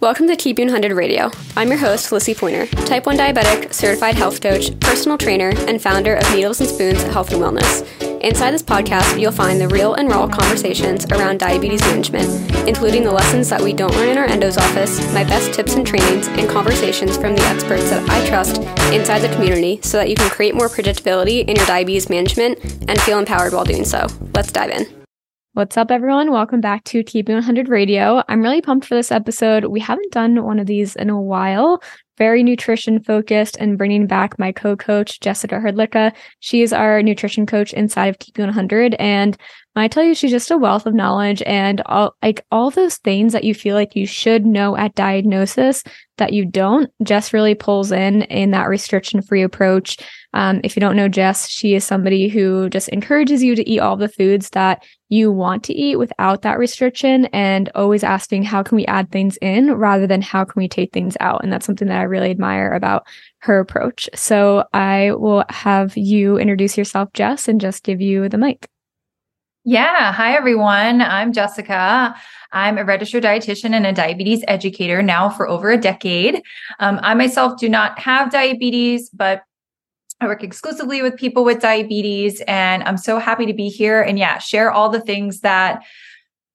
Welcome to You 100 Radio. I'm your host, Lissie Pointer, type 1 diabetic, certified health coach, personal trainer, and founder of Needles and Spoons Health and Wellness. Inside this podcast, you'll find the real and raw conversations around diabetes management, including the lessons that we don't learn in our endo's office, my best tips and trainings, and conversations from the experts that I trust inside the community so that you can create more predictability in your diabetes management and feel empowered while doing so. Let's dive in. What's up, everyone? Welcome back to Keeping 100 Radio. I'm really pumped for this episode. We haven't done one of these in a while. Very nutrition focused and bringing back my co coach, Jessica Hrdlicka. She's our nutrition coach inside of Keeping 100. And I tell you, she's just a wealth of knowledge and all like all those things that you feel like you should know at diagnosis that you don't. Jess really pulls in in that restriction free approach um, if you don't know Jess, she is somebody who just encourages you to eat all the foods that you want to eat without that restriction and always asking how can we add things in rather than how can we take things out. And that's something that I really admire about her approach. So I will have you introduce yourself, Jess, and just give you the mic. Yeah. Hi, everyone. I'm Jessica. I'm a registered dietitian and a diabetes educator now for over a decade. Um, I myself do not have diabetes, but I work exclusively with people with diabetes, and I'm so happy to be here and yeah, share all the things that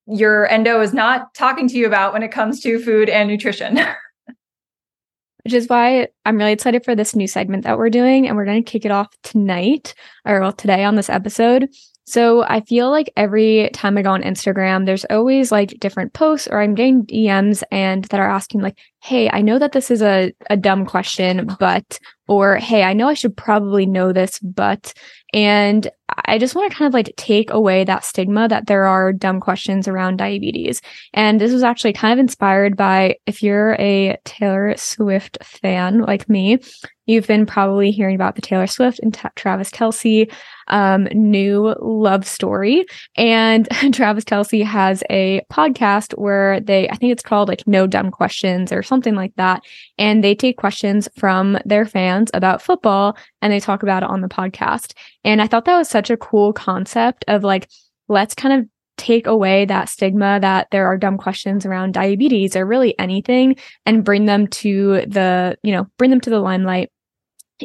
your endo is not talking to you about when it comes to food and nutrition. Which is why I'm really excited for this new segment that we're doing, and we're going to kick it off tonight or well, today on this episode. So I feel like every time I go on Instagram, there's always like different posts or I'm getting DMs and that are asking like, hey, I know that this is a, a dumb question, but or hey, I know I should probably know this, but and I just want to kind of like take away that stigma that there are dumb questions around diabetes. And this was actually kind of inspired by if you're a Taylor Swift fan like me, you've been probably hearing about the Taylor Swift and Travis Kelce um, new love story. And Travis Kelce has a podcast where they, I think it's called like No Dumb Questions or something like that. And they take questions from their fans about football and they talk about it on the podcast. And I thought that was such a cool concept of like, let's kind of take away that stigma that there are dumb questions around diabetes or really anything and bring them to the, you know, bring them to the limelight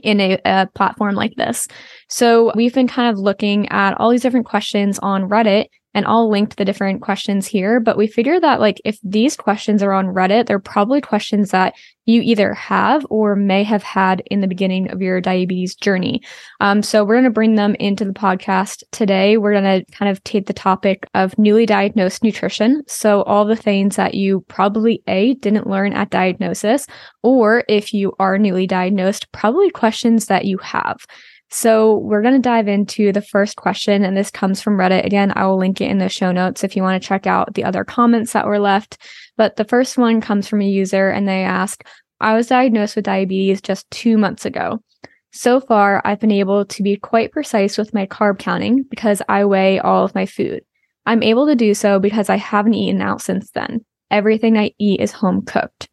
in a, a, platform like this. So we've been kind of looking at all these different questions on Reddit and I'll link the different questions here. But we figure that like if these questions are on Reddit, they're probably questions that you either have or may have had in the beginning of your diabetes journey. Um, so we're going to bring them into the podcast today. We're going to kind of take the topic of newly diagnosed nutrition. So all the things that you probably A, didn't learn at diagnosis, or if you are newly diagnosed, probably questions that you have. So we're going to dive into the first question, and this comes from Reddit. Again, I will link it in the show notes if you want to check out the other comments that were left. But the first one comes from a user, and they ask, I was diagnosed with diabetes just two months ago. So far, I've been able to be quite precise with my carb counting because I weigh all of my food. I'm able to do so because I haven't eaten out since then. Everything I eat is home cooked.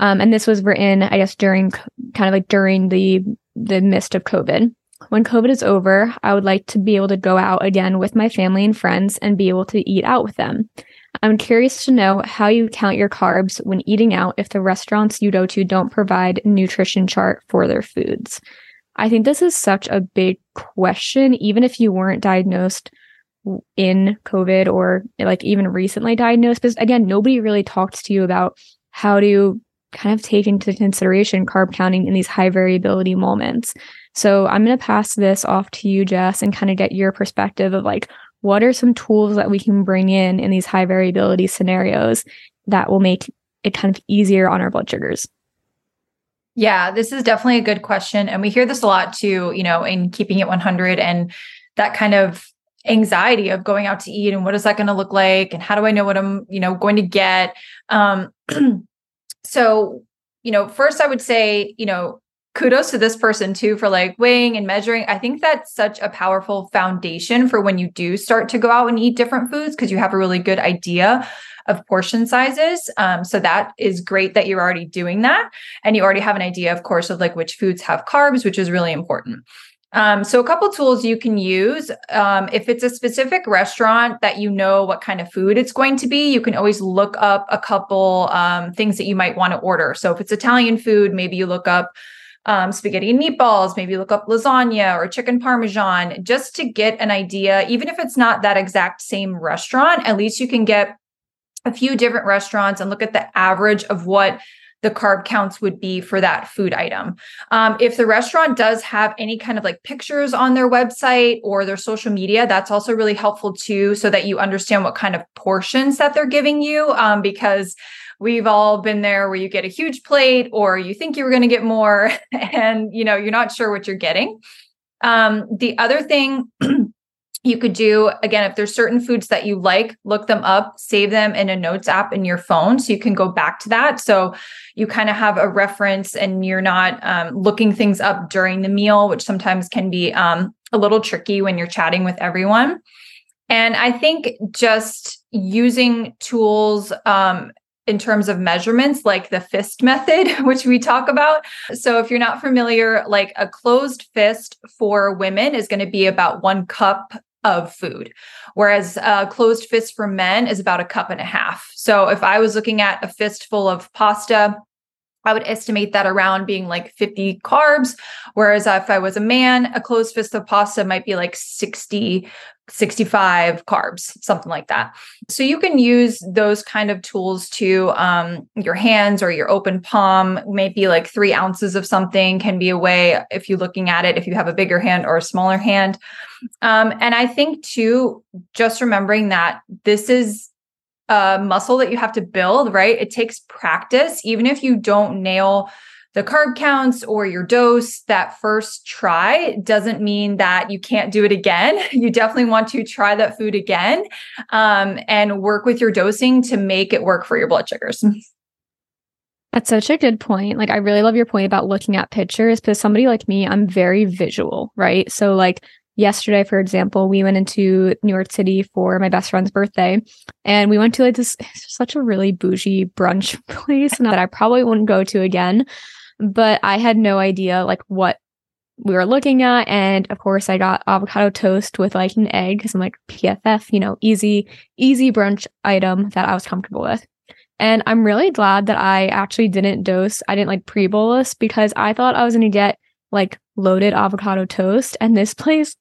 Um, and this was written, I guess, during kind of like during the the midst of COVID. When COVID is over, I would like to be able to go out again with my family and friends and be able to eat out with them. I'm curious to know how you count your carbs when eating out if the restaurants you go to don't provide nutrition chart for their foods. I think this is such a big question, even if you weren't diagnosed in COVID or like even recently diagnosed, because again, nobody really talks to you about how to kind of take into consideration carb counting in these high variability moments. So I'm going to pass this off to you, Jess, and kind of get your perspective of like, what are some tools that we can bring in in these high variability scenarios that will make it kind of easier on our blood sugars? Yeah, this is definitely a good question. And we hear this a lot too, you know, in keeping it 100 and that kind of anxiety of going out to eat and what is that going to look like and how do I know what I'm, you know, going to get. Um so, you know, first I would say, you know, kudos to this person too for like weighing and measuring. I think that's such a powerful foundation for when you do start to go out and eat different foods because you have a really good idea of portion sizes. Um, so that is great that you're already doing that. And you already have an idea, of course, of like which foods have carbs, which is really important. Um, so, a couple tools you can use. Um, if it's a specific restaurant that you know what kind of food it's going to be, you can always look up a couple um, things that you might want to order. So, if it's Italian food, maybe you look up um, spaghetti and meatballs, maybe look up lasagna or chicken parmesan just to get an idea. Even if it's not that exact same restaurant, at least you can get a few different restaurants and look at the average of what the carb counts would be for that food item. Um, if the restaurant does have any kind of like pictures on their website or their social media, that's also really helpful too, so that you understand what kind of portions that they're giving you. Um, because we've all been there where you get a huge plate or you think you were going to get more and you know you're not sure what you're getting. Um, the other thing you could do again if there's certain foods that you like look them up save them in a notes app in your phone so you can go back to that so you kind of have a reference and you're not um, looking things up during the meal which sometimes can be um, a little tricky when you're chatting with everyone and i think just using tools um, in terms of measurements, like the fist method, which we talk about. So, if you're not familiar, like a closed fist for women is going to be about one cup of food, whereas a closed fist for men is about a cup and a half. So if I was looking at a fistful of pasta, I would estimate that around being like 50 carbs. Whereas if I was a man, a closed fist of pasta might be like 60 65 carbs, something like that. So you can use those kind of tools to um, your hands or your open palm, maybe like three ounces of something can be a way if you're looking at it, if you have a bigger hand or a smaller hand. Um, and I think too, just remembering that this is a muscle that you have to build, right? It takes practice, even if you don't nail the carb counts or your dose that first try doesn't mean that you can't do it again. You definitely want to try that food again um, and work with your dosing to make it work for your blood sugars. That's such a good point. Like, I really love your point about looking at pictures because somebody like me, I'm very visual, right? So, like, yesterday, for example, we went into New York City for my best friend's birthday and we went to like this such a really bougie brunch place that I probably wouldn't go to again but I had no idea like what we were looking at. And of course, I got avocado toast with like an egg because I'm like PFF, you know, easy, easy brunch item that I was comfortable with. And I'm really glad that I actually didn't dose. I didn't like pre bolus because I thought I was going to get like loaded avocado toast. And this place,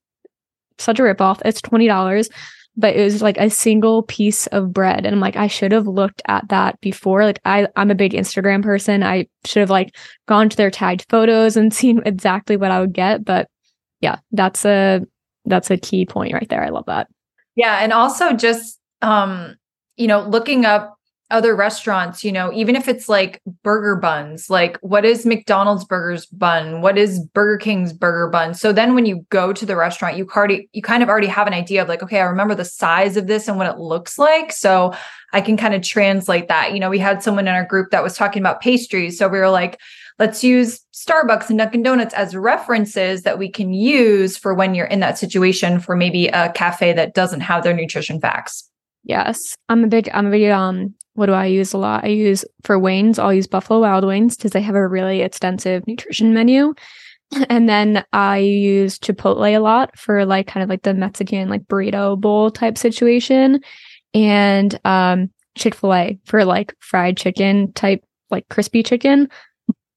such a ripoff. It's $20 but it was like a single piece of bread. And i'm like i should have looked at that before. Like i i'm a big instagram person. I should have like gone to their tagged photos and seen exactly what i would get. But yeah that's a that's a key point right there. I love that. Yeah and also just um you know looking up other restaurants, you know, even if it's like burger buns, like what is McDonald's burgers bun? What is Burger King's burger bun? So then when you go to the restaurant, you already you kind of already have an idea of like, okay, I remember the size of this and what it looks like. So I can kind of translate that. You know, we had someone in our group that was talking about pastries. So we were like, let's use Starbucks and Dunkin' Donuts as references that we can use for when you're in that situation for maybe a cafe that doesn't have their nutrition facts. Yes. I'm a big I'm a big um what do I use a lot? I use for wings, I'll use Buffalo Wild Wings because they have a really extensive nutrition menu. And then I use Chipotle a lot for like kind of like the Mexican like burrito bowl type situation. And um Chick-fil-A for like fried chicken type like crispy chicken.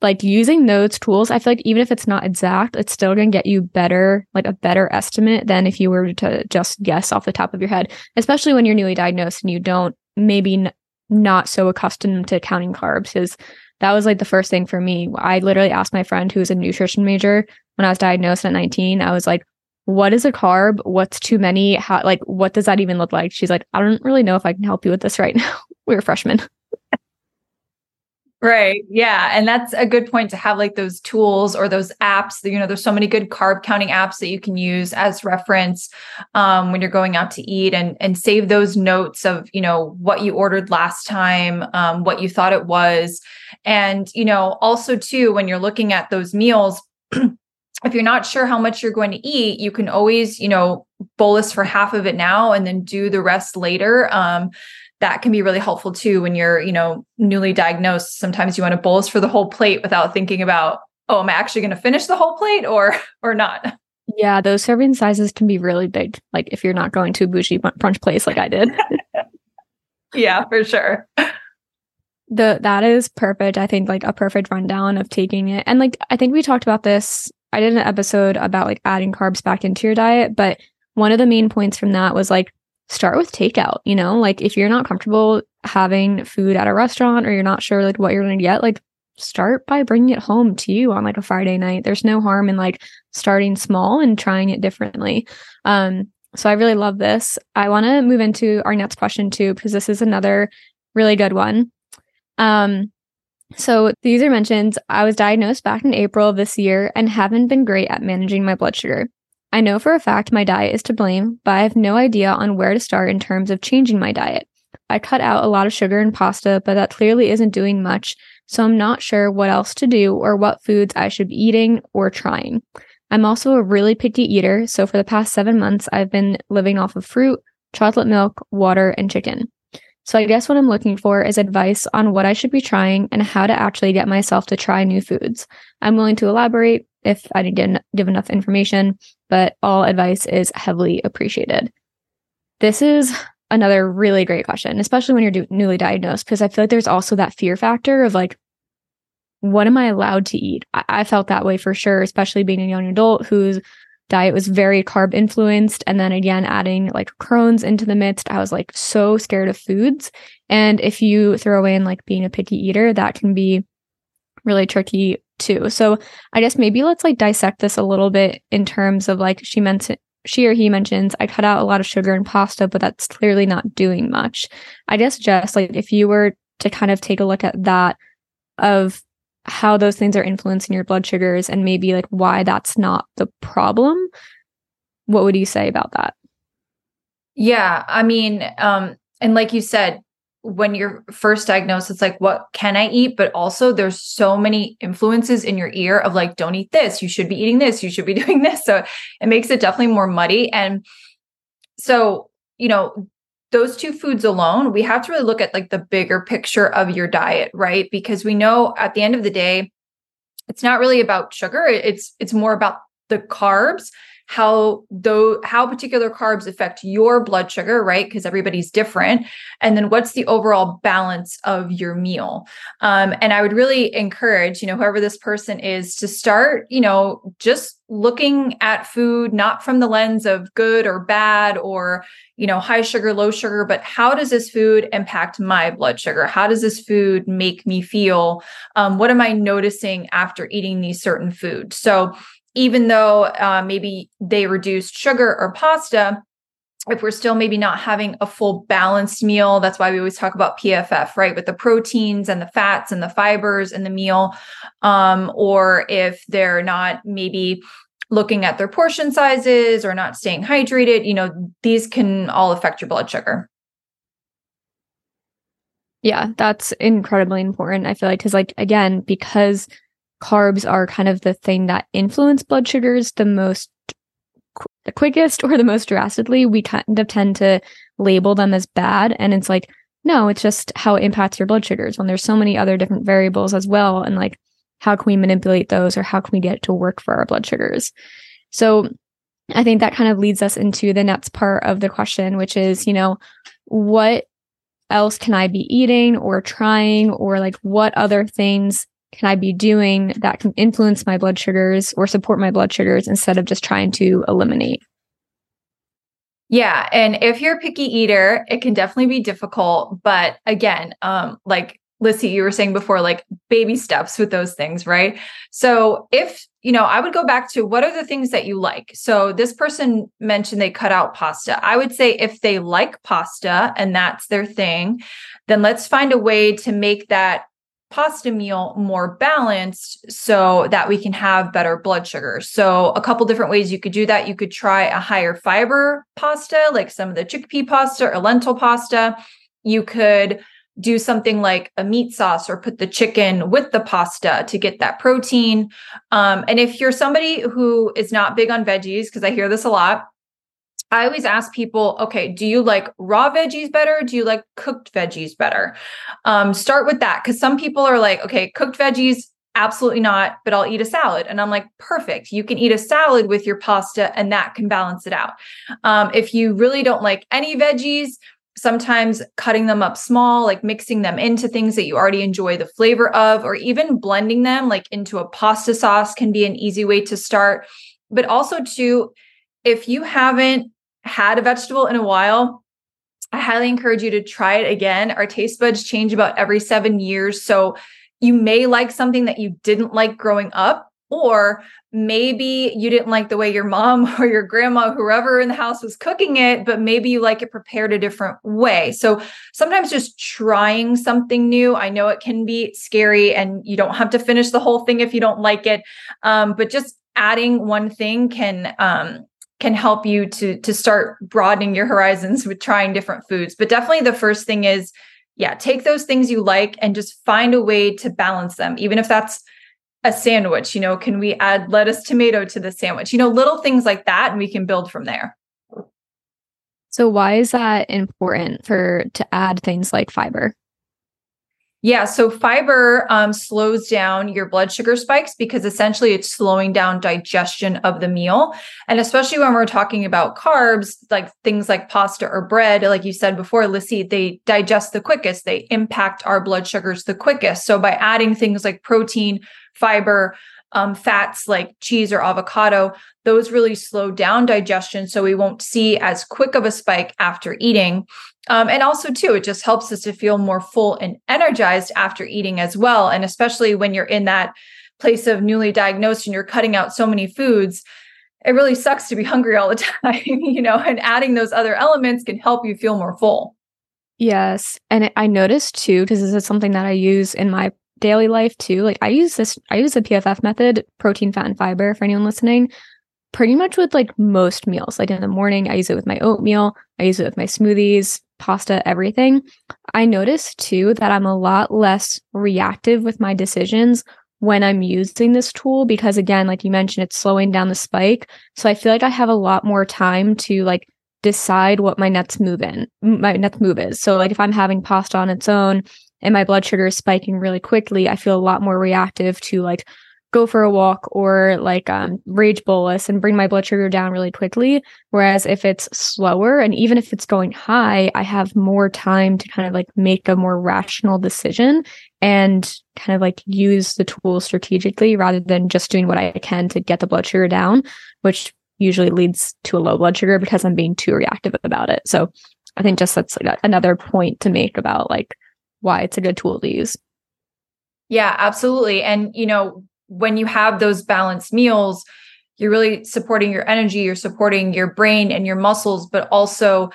Like using those tools, I feel like even if it's not exact, it's still gonna get you better, like a better estimate than if you were to just guess off the top of your head, especially when you're newly diagnosed and you don't maybe not so accustomed to counting carbs because that was like the first thing for me. I literally asked my friend who was a nutrition major when I was diagnosed at 19. I was like, what is a carb? What's too many? How like what does that even look like? She's like, I don't really know if I can help you with this right now. we were freshmen. Right. Yeah. And that's a good point to have like those tools or those apps that, you know, there's so many good carb counting apps that you can use as reference um, when you're going out to eat and, and save those notes of, you know, what you ordered last time, um, what you thought it was. And, you know, also too, when you're looking at those meals, if you're not sure how much you're going to eat, you can always, you know, bolus for half of it now and then do the rest later. Um, that can be really helpful too when you're, you know, newly diagnosed. Sometimes you want to bolus for the whole plate without thinking about, oh, am I actually going to finish the whole plate or or not? Yeah, those serving sizes can be really big. Like if you're not going to a bougie brunch place like I did. yeah, for sure. The that is perfect. I think like a perfect rundown of taking it. And like I think we talked about this. I did an episode about like adding carbs back into your diet, but one of the main points from that was like start with takeout, you know? Like if you're not comfortable having food at a restaurant or you're not sure like what you're going to get, like start by bringing it home to you on like a Friday night. There's no harm in like starting small and trying it differently. Um, so I really love this. I want to move into our next question too, because this is another really good one. Um, so the user mentions I was diagnosed back in April of this year and haven't been great at managing my blood sugar. I know for a fact my diet is to blame, but I have no idea on where to start in terms of changing my diet. I cut out a lot of sugar and pasta, but that clearly isn't doing much, so I'm not sure what else to do or what foods I should be eating or trying. I'm also a really picky eater, so for the past seven months, I've been living off of fruit, chocolate milk, water, and chicken. So I guess what I'm looking for is advice on what I should be trying and how to actually get myself to try new foods. I'm willing to elaborate if I didn't give enough information, but all advice is heavily appreciated. This is another really great question, especially when you're do- newly diagnosed, because I feel like there's also that fear factor of like, what am I allowed to eat? I, I felt that way for sure, especially being a young adult whose diet was very carb influenced. And then again, adding like Crohn's into the midst, I was like so scared of foods. And if you throw in like being a picky eater, that can be really tricky too. So I guess maybe let's like dissect this a little bit in terms of like she mentioned she or he mentions I cut out a lot of sugar and pasta, but that's clearly not doing much. I guess just like if you were to kind of take a look at that of how those things are influencing your blood sugars and maybe like why that's not the problem, what would you say about that? Yeah, I mean, um, and like you said, when you're first diagnosed, it's like, what can I eat? But also, there's so many influences in your ear of like, don't eat this. You should be eating this. You should be doing this. So it makes it definitely more muddy. And so, you know, those two foods alone, we have to really look at like the bigger picture of your diet, right? Because we know at the end of the day, it's not really about sugar. It's it's more about the carbs how though how particular carbs affect your blood sugar right? Because everybody's different. And then what's the overall balance of your meal? Um, and i would really encourage you know whoever this person is to start you know just looking at food not from the lens of good or bad or you know high sugar low sugar but how does this food impact my blood sugar? How does this food make me feel? Um, what am i noticing after eating these certain foods? So even though uh, maybe they reduced sugar or pasta, if we're still maybe not having a full balanced meal, that's why we always talk about PFF, right? With the proteins and the fats and the fibers in the meal. Um, or if they're not maybe looking at their portion sizes or not staying hydrated, you know, these can all affect your blood sugar. Yeah, that's incredibly important. I feel like, because, like, again, because carbs are kind of the thing that influence blood sugars the most the quickest or the most drastically. We kind of tend to label them as bad and it's like no it's just how it impacts your blood sugars when there's so many other different variables as well and like how can we manipulate those or how can we get it to work for our blood sugars? So i think that kind of leads us into the next part of the question which is you know what else can i be eating or trying or like what other things can I be doing that can influence my blood sugars or support my blood sugars instead of just trying to eliminate? Yeah. And if you're a picky eater, it can definitely be difficult. But again, um, like Lissie, you were saying before, like baby steps with those things, right? So if, you know, I would go back to what are the things that you like? So this person mentioned they cut out pasta. I would say if they like pasta and that's their thing, then let's find a way to make that pasta meal more balanced so that we can have better blood sugar. So, a couple different ways you could do that. You could try a higher fiber pasta, like some of the chickpea pasta or lentil pasta. You could do something like a meat sauce or put the chicken with the pasta to get that protein. Um, and if you're somebody who is not big on veggies, because I hear this a lot, I always ask people, okay, do you like raw veggies better? Do you like cooked veggies better? Um, start with that because some people are like, okay, cooked veggies, absolutely not, but I'll eat a salad. And I'm like, perfect. You can eat a salad with your pasta and that can balance it out. Um, if you really don't like any veggies, sometimes cutting them up small, like mixing them into things that you already enjoy the flavor of, or even blending them like into a pasta sauce can be an easy way to start. But also, too, if you haven't had a vegetable in a while, I highly encourage you to try it again. Our taste buds change about every seven years. So you may like something that you didn't like growing up, or maybe you didn't like the way your mom or your grandma, whoever in the house was cooking it, but maybe you like it prepared a different way. So sometimes just trying something new, I know it can be scary and you don't have to finish the whole thing if you don't like it. Um, but just adding one thing can um, can help you to to start broadening your horizons with trying different foods. But definitely the first thing is yeah, take those things you like and just find a way to balance them. Even if that's a sandwich, you know, can we add lettuce tomato to the sandwich? You know, little things like that and we can build from there. So why is that important for to add things like fiber? Yeah, so fiber um, slows down your blood sugar spikes because essentially it's slowing down digestion of the meal. And especially when we're talking about carbs, like things like pasta or bread, like you said before, Lissie, they digest the quickest, they impact our blood sugars the quickest. So by adding things like protein, fiber, um, fats like cheese or avocado, those really slow down digestion. So we won't see as quick of a spike after eating. Um, and also, too, it just helps us to feel more full and energized after eating as well. And especially when you're in that place of newly diagnosed and you're cutting out so many foods, it really sucks to be hungry all the time, you know, and adding those other elements can help you feel more full. Yes. And I noticed too, because this is something that I use in my daily life too. Like I use this, I use the PFF method, protein, fat, and fiber for anyone listening, pretty much with like most meals. Like in the morning, I use it with my oatmeal, I use it with my smoothies, pasta, everything. I notice too that I'm a lot less reactive with my decisions when I'm using this tool because again, like you mentioned, it's slowing down the spike. So I feel like I have a lot more time to like decide what my next move in my next move is. So like if I'm having pasta on its own and my blood sugar is spiking really quickly, I feel a lot more reactive to like go for a walk or like um, rage bolus and bring my blood sugar down really quickly. Whereas if it's slower and even if it's going high, I have more time to kind of like make a more rational decision and kind of like use the tool strategically rather than just doing what I can to get the blood sugar down, which usually leads to a low blood sugar because I'm being too reactive about it. So I think just that's like another point to make about like why it's a good tool to use. Yeah, absolutely. And, you know, when you have those balanced meals, you're really supporting your energy, you're supporting your brain and your muscles, but also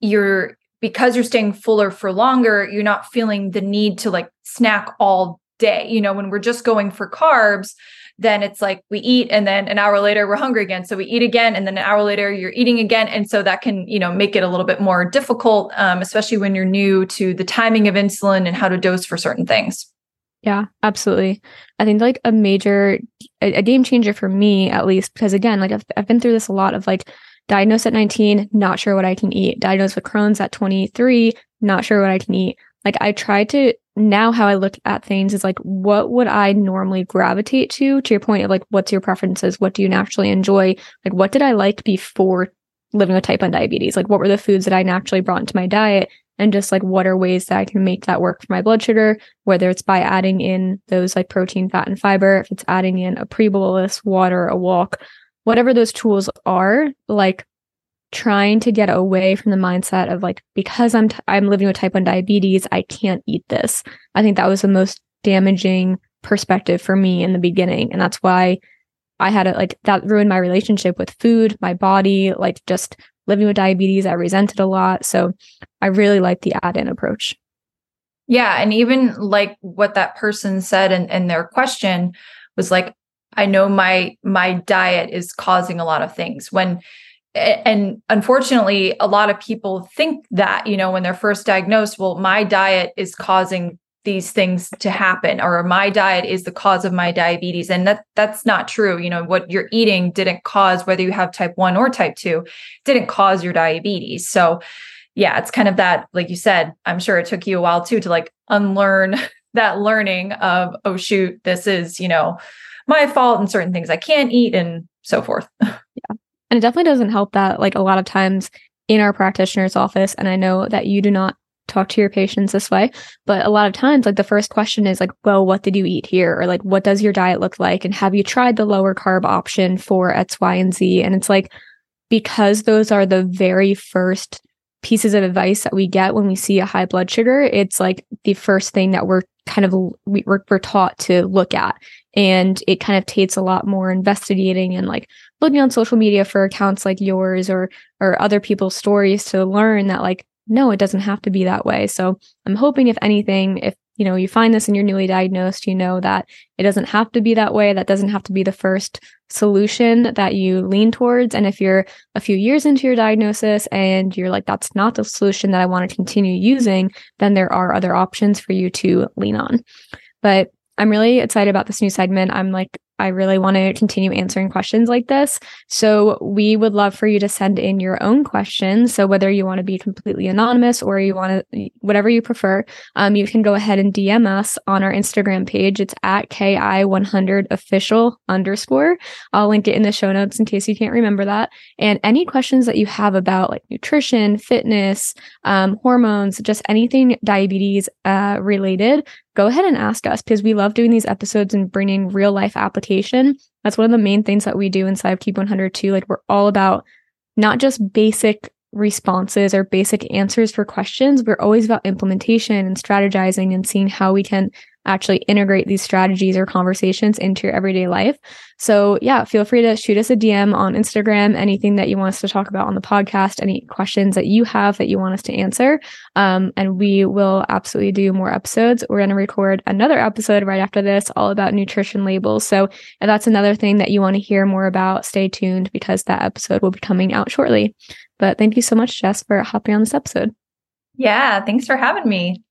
you're because you're staying fuller for longer, you're not feeling the need to like snack all day. You know, when we're just going for carbs, then it's like we eat and then an hour later we're hungry again. So we eat again and then an hour later you're eating again. And so that can you know make it a little bit more difficult um, especially when you're new to the timing of insulin and how to dose for certain things yeah absolutely. I think like a major a, a game changer for me at least because again like I've, I've been through this a lot of like diagnosed at 19 not sure what i can eat. Diagnosed with crohn's at 23 not sure what i can eat. Like I try to now how I look at things is like what would I normally gravitate to? To your point of like what's your preferences? What do you naturally enjoy? Like what did I like before living with type 1 diabetes? Like what were the foods that I naturally brought into my diet and just like what are ways that I can make that work for my blood sugar whether it's by adding in those like protein fat and fiber if it's adding in a pre-bolus water a walk whatever those tools are like trying to get away from the mindset of like because I'm t- I'm living with type 1 diabetes, I can't eat this. I think that was the most damaging perspective for me in the beginning and that's why I had it like that ruined my relationship with food, my body, like just living with diabetes, I resented a lot. So I really like the add-in approach. Yeah, and even like what that person said in, in their question was like I know my my diet is causing a lot of things. When and unfortunately a lot of people think that you know when they're first diagnosed well my diet is causing these things to happen or my diet is the cause of my diabetes and that that's not true you know what you're eating didn't cause whether you have type 1 or type 2 didn't cause your diabetes so yeah it's kind of that like you said i'm sure it took you a while too to like unlearn that learning of, oh, shoot, this is, you know, my fault and certain things I can't eat and so forth. yeah. And it definitely doesn't help that, like, a lot of times in our practitioner's office, and I know that you do not talk to your patients this way. But a lot of times, like the first question is like, well, what did you eat here? Or like, what does your diet look like? And have you tried the lower carb option for X, Y, and Z? And it's like, because those are the very first pieces of advice that we get when we see a high blood sugar, it's like the first thing that we're kind of we, we're, we're taught to look at. And it kind of takes a lot more investigating and like looking on social media for accounts like yours or or other people's stories to learn that like no, it doesn't have to be that way. So I'm hoping, if anything, if you know you find this and you're newly diagnosed, you know that it doesn't have to be that way. That doesn't have to be the first solution that you lean towards. And if you're a few years into your diagnosis and you're like, that's not the solution that I want to continue using, then there are other options for you to lean on. But I'm really excited about this new segment. I'm like I really want to continue answering questions like this. So we would love for you to send in your own questions. So whether you want to be completely anonymous or you want to, whatever you prefer, um, you can go ahead and DM us on our Instagram page. It's at KI100 official underscore. I'll link it in the show notes in case you can't remember that. And any questions that you have about like nutrition, fitness, um, hormones, just anything diabetes uh, related, go ahead and ask us because we love doing these episodes and bringing real life That's one of the main things that we do inside of Keep 100 too. Like we're all about not just basic responses or basic answers for questions. We're always about implementation and strategizing and seeing how we can actually integrate these strategies or conversations into your everyday life. So, yeah, feel free to shoot us a DM on Instagram, anything that you want us to talk about on the podcast, any questions that you have that you want us to answer. Um, and we will absolutely do more episodes. We're going to record another episode right after this, all about nutrition labels. So, if that's another thing that you want to hear more about, stay tuned because that episode will be coming out shortly. But thank you so much, Jess, for hopping on this episode. Yeah, thanks for having me.